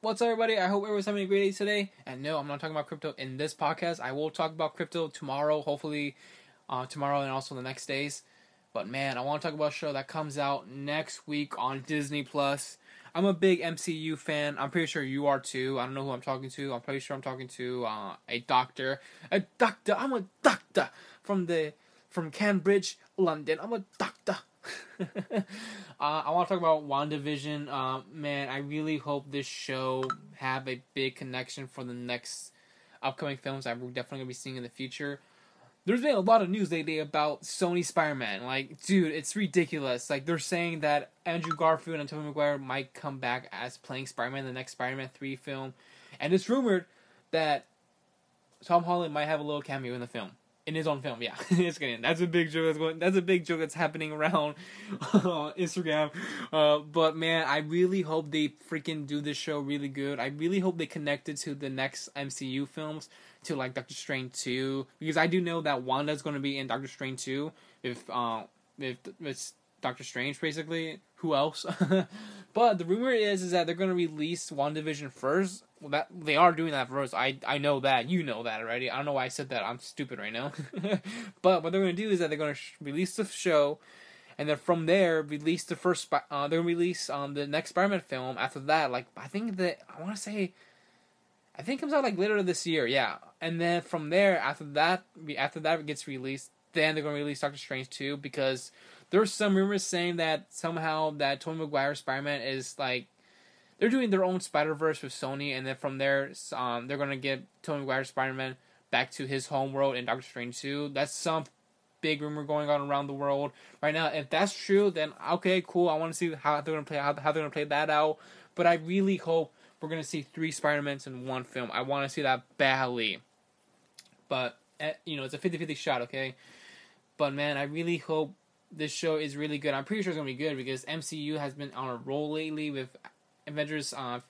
What's up, everybody? I hope everyone's having a great day today. And no, I'm not talking about crypto in this podcast. I will talk about crypto tomorrow, hopefully uh, tomorrow and also the next days. But man, I want to talk about a show that comes out next week on Disney Plus. I'm a big MCU fan. I'm pretty sure you are too. I don't know who I'm talking to. I'm pretty sure I'm talking to uh, a doctor. A doctor. I'm a doctor from the from Cambridge, London. I'm a doctor. uh, I want to talk about WandaVision. Uh, man, I really hope this show have a big connection for the next upcoming films that we're definitely gonna be seeing in the future. There's been a lot of news lately about Sony Spider-Man. Like, dude, it's ridiculous. Like, they're saying that Andrew Garfield and Tobey Maguire might come back as playing Spider-Man in the next Spider-Man 3 film. And it's rumored that Tom Holland might have a little cameo in the film in his own film. Yeah, it's. That's a big joke. That's going. That's a big joke that's happening around Instagram. Uh, but man, I really hope they freaking do this show really good. I really hope they connect it to the next MCU films, to like Doctor Strange two, because I do know that Wanda's going to be in Doctor Strange two. If uh, if it's Doctor Strange, basically, who else? but the rumor is is that they're going to release WandaVision first well, that they are doing that first. I I know that you know that already. I don't know why I said that. I'm stupid right now. but what they're going to do is that they're going to sh- release the show, and then from there release the first. Uh, they're gonna release um the next Spider-Man film. After that, like I think that I want to say, I think it comes out like later this year. Yeah, and then from there after that after that gets released, then they're going to release Doctor Strange two because there's some rumors saying that somehow that Tobey Maguire Spider-Man is like they're doing their own Spider Verse with Sony, and then from there, um, they're gonna get Tobey Maguire Spider Man back to his home world in Doctor Strange 2. That's some big rumor going on around the world right now. If that's true, then okay, cool. I want to see how they're gonna play how, how they're gonna play that out. But I really hope we're gonna see three Spider Mans in one film. I want to see that badly. But eh, you know, it's a 50-50 shot, okay. But man, I really hope this show is really good. I'm pretty sure it's gonna be good because MCU has been on a roll lately with Avengers uh,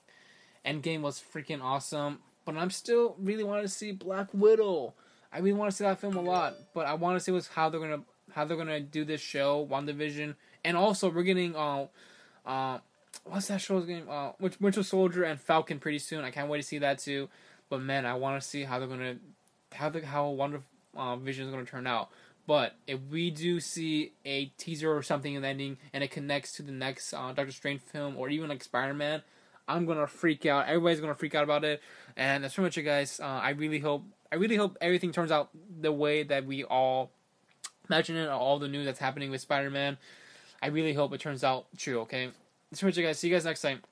Endgame was freaking awesome, but I'm still really want to see Black Widow. I really want to see that film a lot, but I want to see what's how they're gonna how they're gonna do this show, WandaVision, and also we're getting uh, uh, what's that show's name? Uh, Winter Soldier and Falcon pretty soon. I can't wait to see that too. But man, I want to see how they're gonna how the how Wanda uh, Vision is gonna turn out. But if we do see a teaser or something in the ending and it connects to the next uh, Doctor Strange film or even like Spider Man, I'm gonna freak out. Everybody's gonna freak out about it, and that's pretty much it, guys. Uh, I really hope, I really hope everything turns out the way that we all imagine it. All the news that's happening with Spider Man, I really hope it turns out true. Okay, that's pretty much it, guys. See you guys next time.